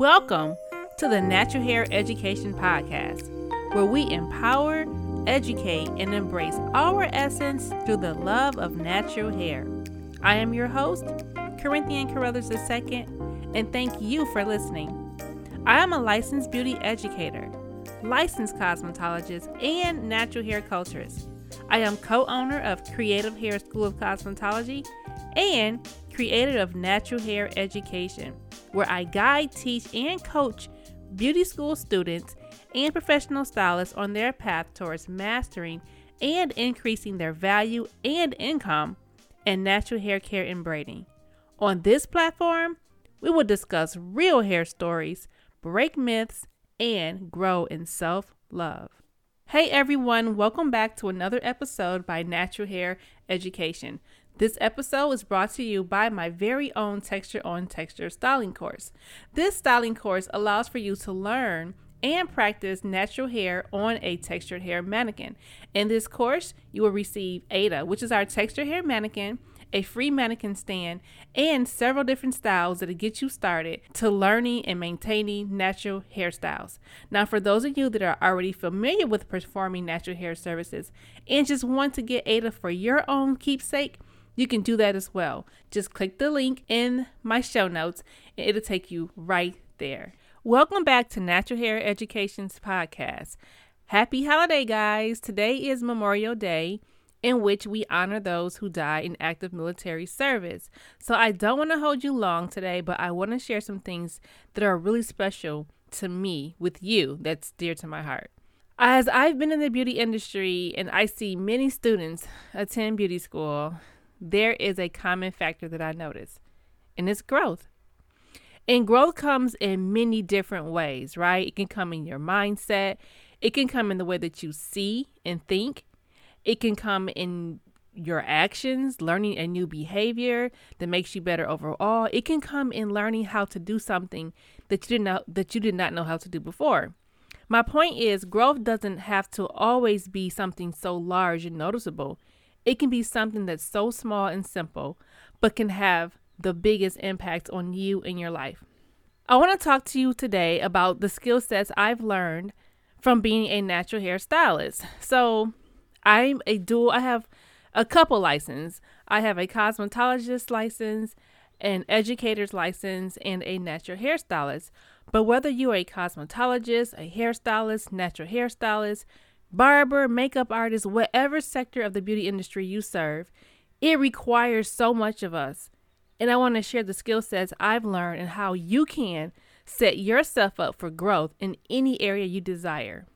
Welcome to the Natural Hair Education Podcast, where we empower, educate, and embrace our essence through the love of natural hair. I am your host, Corinthian Carruthers II, and thank you for listening. I am a licensed beauty educator, licensed cosmetologist, and natural hair culturist. I am co owner of Creative Hair School of Cosmetology and creator of Natural Hair Education where I guide, teach, and coach beauty school students and professional stylists on their path towards mastering and increasing their value and income in natural hair care and braiding. On this platform, we will discuss real hair stories, break myths, and grow in self love. Hey everyone, welcome back to another episode by Natural Hair Education. This episode is brought to you by my very own Texture on Texture styling course. This styling course allows for you to learn and practice natural hair on a textured hair mannequin. In this course, you will receive Ada, which is our textured hair mannequin, a free mannequin stand, and several different styles that'll get you started to learning and maintaining natural hairstyles. Now, for those of you that are already familiar with performing natural hair services and just want to get Ada for your own keepsake, you can do that as well. Just click the link in my show notes and it'll take you right there. Welcome back to Natural Hair Education's podcast. Happy holiday, guys. Today is Memorial Day, in which we honor those who die in active military service. So I don't want to hold you long today, but I want to share some things that are really special to me with you that's dear to my heart. As I've been in the beauty industry and I see many students attend beauty school, there is a common factor that I notice, and it's growth. And growth comes in many different ways, right? It can come in your mindset, it can come in the way that you see and think, it can come in your actions, learning a new behavior that makes you better overall. It can come in learning how to do something that you didn't know that you did not know how to do before. My point is growth doesn't have to always be something so large and noticeable. It can be something that's so small and simple, but can have the biggest impact on you in your life. I want to talk to you today about the skill sets I've learned from being a natural hairstylist. So, I'm a dual, I have a couple license. I have a cosmetologist license, an educator's license, and a natural hairstylist. But whether you're a cosmetologist, a hairstylist, natural hairstylist, barber, makeup artist, whatever sector of the beauty industry you serve, it requires so much of us. And I want to share the skill sets I've learned and how you can set yourself up for growth in any area you desire.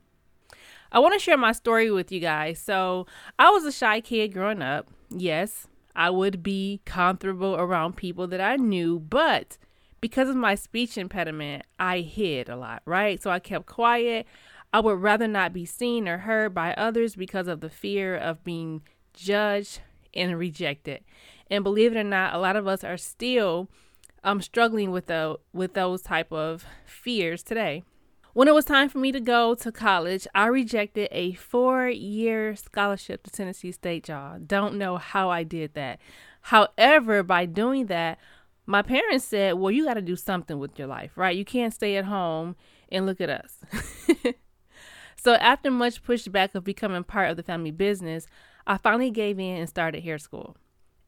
I want to share my story with you guys. So, I was a shy kid growing up. Yes, I would be comfortable around people that I knew, but because of my speech impediment, I hid a lot, right? So I kept quiet. I would rather not be seen or heard by others because of the fear of being judged and rejected. And believe it or not, a lot of us are still um, struggling with the with those type of fears today. When it was time for me to go to college, I rejected a four-year scholarship to Tennessee State, y'all. Don't know how I did that. However, by doing that, my parents said, "Well, you got to do something with your life, right? You can't stay at home and look at us." So, after much pushback of becoming part of the family business, I finally gave in and started hair school.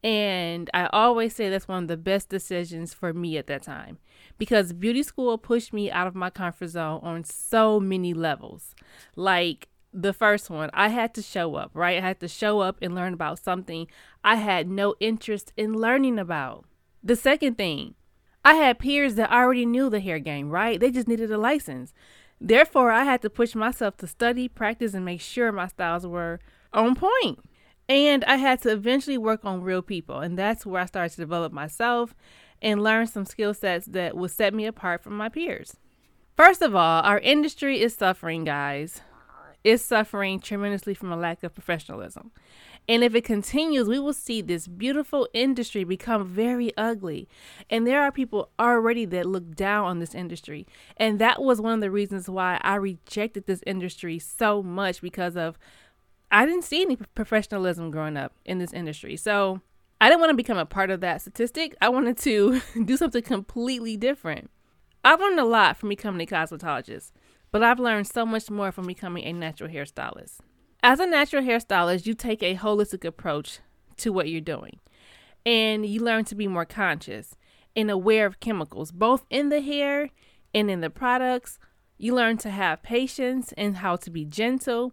And I always say that's one of the best decisions for me at that time because beauty school pushed me out of my comfort zone on so many levels. Like the first one, I had to show up, right? I had to show up and learn about something I had no interest in learning about. The second thing, I had peers that already knew the hair game, right? They just needed a license. Therefore, I had to push myself to study, practice, and make sure my styles were on point. And I had to eventually work on real people. And that's where I started to develop myself and learn some skill sets that would set me apart from my peers. First of all, our industry is suffering, guys. It's suffering tremendously from a lack of professionalism. And if it continues, we will see this beautiful industry become very ugly. And there are people already that look down on this industry. And that was one of the reasons why I rejected this industry so much because of I didn't see any professionalism growing up in this industry. So I didn't want to become a part of that statistic. I wanted to do something completely different. I've learned a lot from becoming a cosmetologist, but I've learned so much more from becoming a natural hairstylist. As a natural hairstylist, you take a holistic approach to what you're doing, and you learn to be more conscious and aware of chemicals, both in the hair and in the products. You learn to have patience and how to be gentle.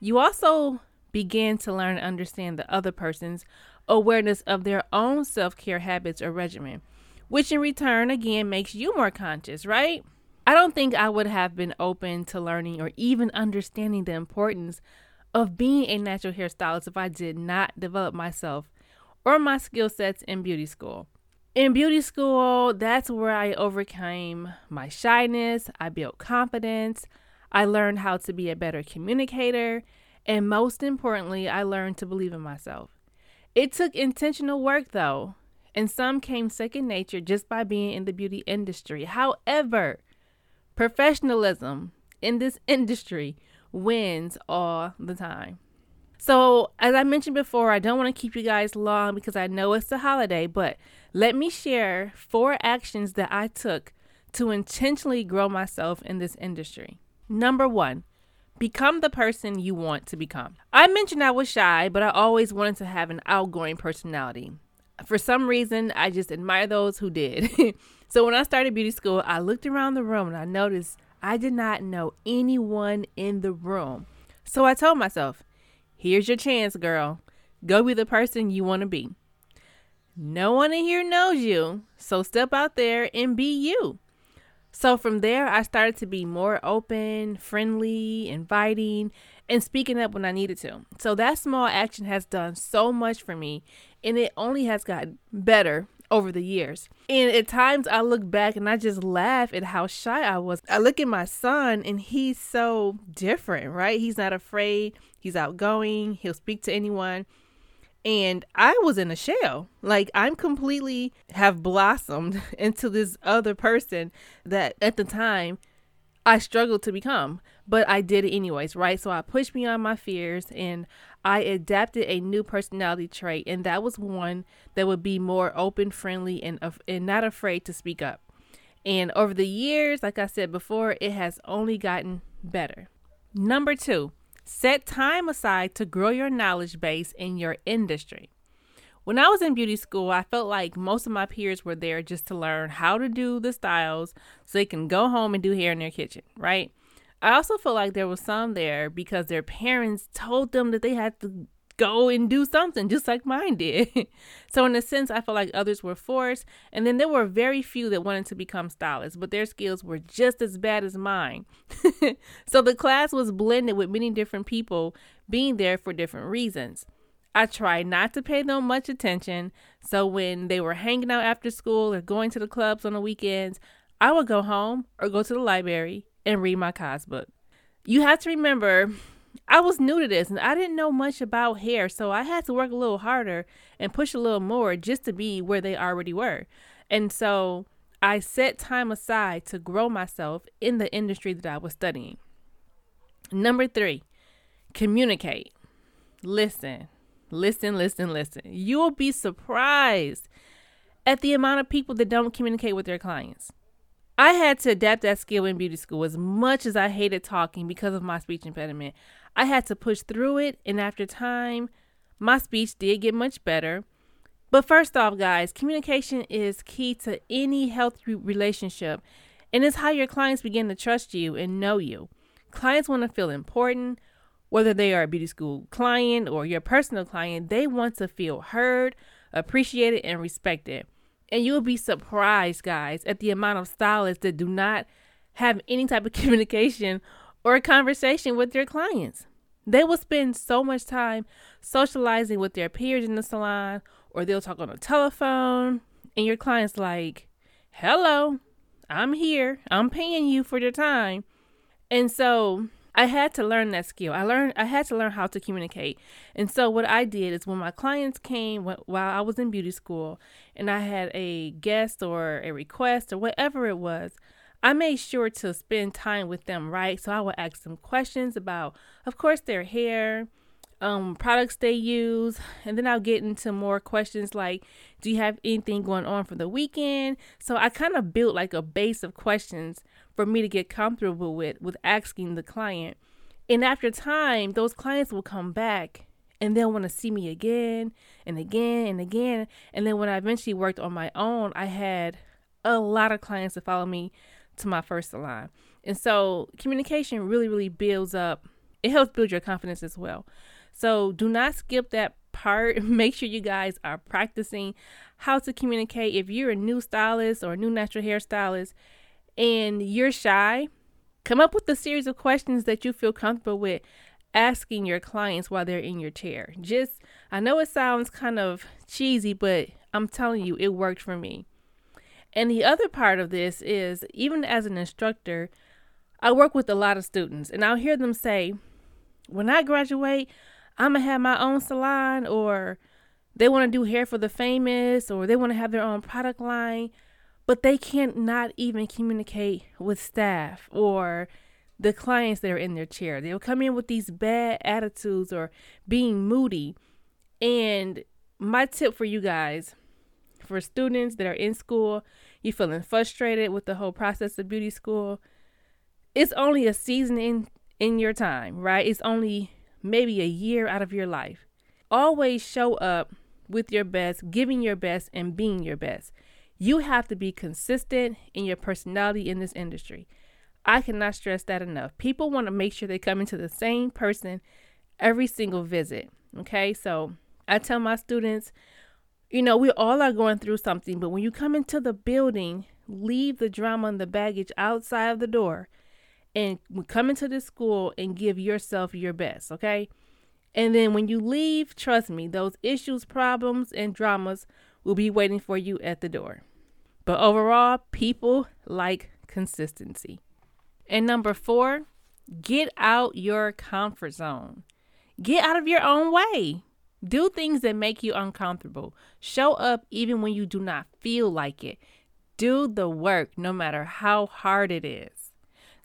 You also begin to learn and understand the other person's awareness of their own self care habits or regimen which in return again makes you more conscious, right? I don't think I would have been open to learning or even understanding the importance of being a natural hairstylist if I did not develop myself or my skill sets in beauty school. In beauty school, that's where I overcame my shyness, I built confidence, I learned how to be a better communicator, and most importantly, I learned to believe in myself. It took intentional work though, and some came second nature just by being in the beauty industry. However, professionalism in this industry wins all the time. So, as I mentioned before, I don't want to keep you guys long because I know it's the holiday, but let me share four actions that I took to intentionally grow myself in this industry. Number one, become the person you want to become. I mentioned I was shy, but I always wanted to have an outgoing personality for some reason, I just admire those who did. so when I started beauty school, I looked around the room and I noticed I did not know anyone in the room. So I told myself, here's your chance, girl. Go be the person you want to be. No one in here knows you, so step out there and be you. So from there, I started to be more open, friendly, inviting, and speaking up when I needed to. So that small action has done so much for me and it only has gotten better over the years. And at times I look back and I just laugh at how shy I was. I look at my son and he's so different, right? He's not afraid, he's outgoing, he'll speak to anyone. And I was in a shell. Like I'm completely have blossomed into this other person that at the time I struggled to become, but I did it anyways, right? So I pushed beyond my fears and I adapted a new personality trait, and that was one that would be more open, friendly, and, and not afraid to speak up. And over the years, like I said before, it has only gotten better. Number two, set time aside to grow your knowledge base in your industry. When I was in beauty school, I felt like most of my peers were there just to learn how to do the styles so they can go home and do hair in their kitchen, right? I also feel like there was some there because their parents told them that they had to go and do something just like mine did. so in a sense, I feel like others were forced, and then there were very few that wanted to become stylists, but their skills were just as bad as mine. so the class was blended with many different people being there for different reasons. I tried not to pay them much attention, so when they were hanging out after school or going to the clubs on the weekends, I would go home or go to the library and read my cos book. You have to remember, I was new to this and I didn't know much about hair, so I had to work a little harder and push a little more just to be where they already were. And so I set time aside to grow myself in the industry that I was studying. Number three, communicate. Listen, listen, listen, listen. You'll be surprised at the amount of people that don't communicate with their clients. I had to adapt that skill in beauty school as much as I hated talking because of my speech impediment. I had to push through it, and after time, my speech did get much better. But first off, guys, communication is key to any healthy relationship, and it's how your clients begin to trust you and know you. Clients want to feel important, whether they are a beauty school client or your personal client, they want to feel heard, appreciated, and respected. And you'll be surprised, guys, at the amount of stylists that do not have any type of communication or conversation with their clients. They will spend so much time socializing with their peers in the salon, or they'll talk on the telephone, and your client's like, Hello, I'm here. I'm paying you for your time. And so I had to learn that skill. I learned I had to learn how to communicate. And so what I did is when my clients came while I was in beauty school and I had a guest or a request or whatever it was, I made sure to spend time with them, right? So I would ask them questions about of course their hair, um, products they use, and then I'll get into more questions like, do you have anything going on for the weekend? So I kind of built like a base of questions for me to get comfortable with with asking the client. And after time, those clients will come back and they'll want to see me again and again and again. And then when I eventually worked on my own, I had a lot of clients to follow me to my first salon. And so communication really, really builds up. It helps build your confidence as well. So do not skip that part. Make sure you guys are practicing how to communicate. If you're a new stylist or a new natural hair stylist and you're shy, come up with a series of questions that you feel comfortable with asking your clients while they're in your chair. Just, I know it sounds kind of cheesy, but I'm telling you, it worked for me. And the other part of this is even as an instructor, I work with a lot of students and I'll hear them say, when I graduate, I'm gonna have my own salon, or they want to do hair for the famous, or they want to have their own product line, but they can't not even communicate with staff or the clients that are in their chair. They'll come in with these bad attitudes or being moody. And my tip for you guys, for students that are in school, you feeling frustrated with the whole process of beauty school, it's only a season in in your time, right? It's only maybe a year out of your life. Always show up with your best, giving your best, and being your best. You have to be consistent in your personality in this industry. I cannot stress that enough. People want to make sure they come into the same person every single visit. Okay, so I tell my students, you know, we all are going through something, but when you come into the building, leave the drama and the baggage outside of the door and come into this school and give yourself your best, okay? And then when you leave, trust me, those issues, problems, and dramas will be waiting for you at the door. But overall, people like consistency. And number four, get out your comfort zone. Get out of your own way. Do things that make you uncomfortable. Show up even when you do not feel like it. Do the work no matter how hard it is.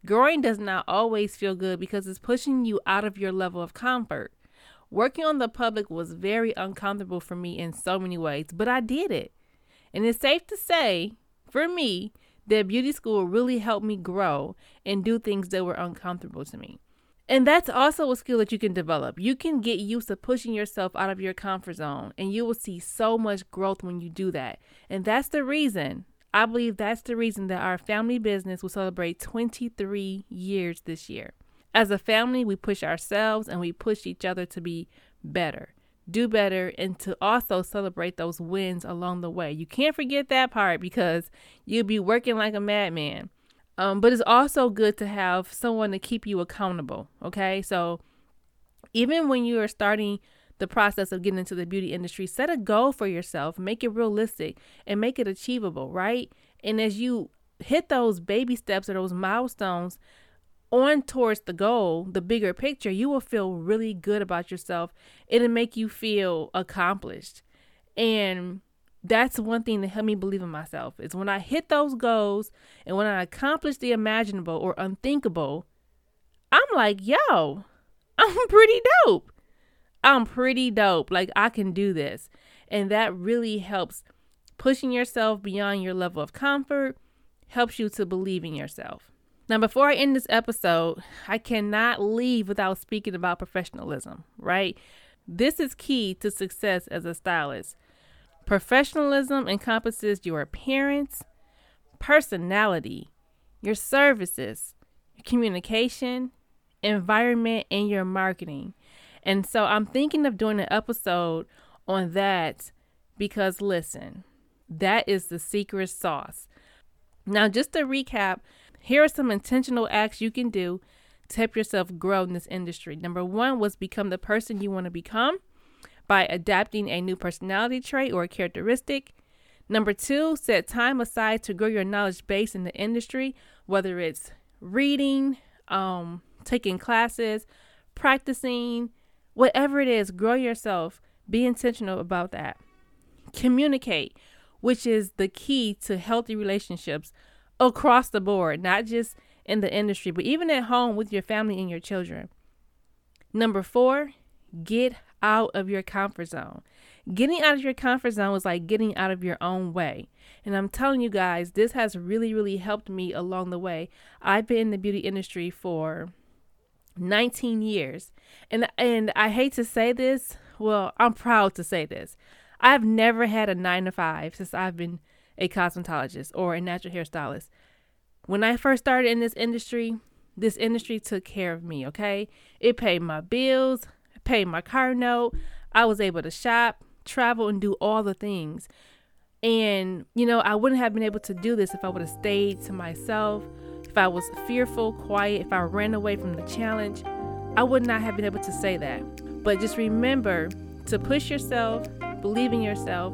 Growing does not always feel good because it's pushing you out of your level of comfort. Working on the public was very uncomfortable for me in so many ways, but I did it. And it's safe to say, for me, that beauty school really helped me grow and do things that were uncomfortable to me. And that's also a skill that you can develop. You can get used to pushing yourself out of your comfort zone, and you will see so much growth when you do that. And that's the reason I believe that's the reason that our family business will celebrate 23 years this year. As a family, we push ourselves and we push each other to be better, do better, and to also celebrate those wins along the way. You can't forget that part because you'll be working like a madman. Um, but it's also good to have someone to keep you accountable. Okay. So even when you are starting the process of getting into the beauty industry, set a goal for yourself, make it realistic and make it achievable, right? And as you hit those baby steps or those milestones on towards the goal, the bigger picture, you will feel really good about yourself. It'll make you feel accomplished. And that's one thing that helped me believe in myself is when I hit those goals and when I accomplish the imaginable or unthinkable, I'm like, yo, I'm pretty dope. I'm pretty dope. Like I can do this. And that really helps pushing yourself beyond your level of comfort, helps you to believe in yourself. Now, before I end this episode, I cannot leave without speaking about professionalism, right? This is key to success as a stylist. Professionalism encompasses your appearance, personality, your services, your communication, environment, and your marketing. And so I'm thinking of doing an episode on that because listen, that is the secret sauce. Now, just to recap, here are some intentional acts you can do to help yourself grow in this industry. Number one was become the person you want to become by adapting a new personality trait or characteristic. Number two, set time aside to grow your knowledge base in the industry, whether it's reading, um, taking classes, practicing, Whatever it is, grow yourself. Be intentional about that. Communicate, which is the key to healthy relationships across the board, not just in the industry, but even at home with your family and your children. Number four, get out of your comfort zone. Getting out of your comfort zone is like getting out of your own way. And I'm telling you guys, this has really, really helped me along the way. I've been in the beauty industry for 19 years. And and I hate to say this, well, I'm proud to say this. I've never had a 9 to 5 since I've been a cosmetologist or a natural hairstylist. When I first started in this industry, this industry took care of me, okay? It paid my bills, paid my car note. I was able to shop, travel, and do all the things. And, you know, I wouldn't have been able to do this if I would have stayed to myself, if I was fearful, quiet, if I ran away from the challenge. I would not have been able to say that. But just remember to push yourself, believe in yourself,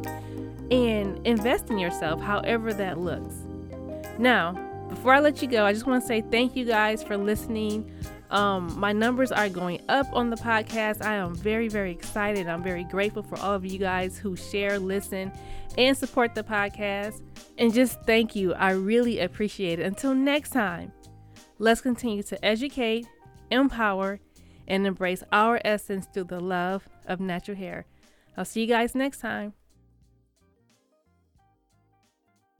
and invest in yourself, however that looks. Now, before I let you go, I just want to say thank you guys for listening. Um, my numbers are going up on the podcast. I am very, very excited. I'm very grateful for all of you guys who share, listen, and support the podcast. And just thank you. I really appreciate it. Until next time, let's continue to educate, empower, and embrace our essence through the love of natural hair. I'll see you guys next time.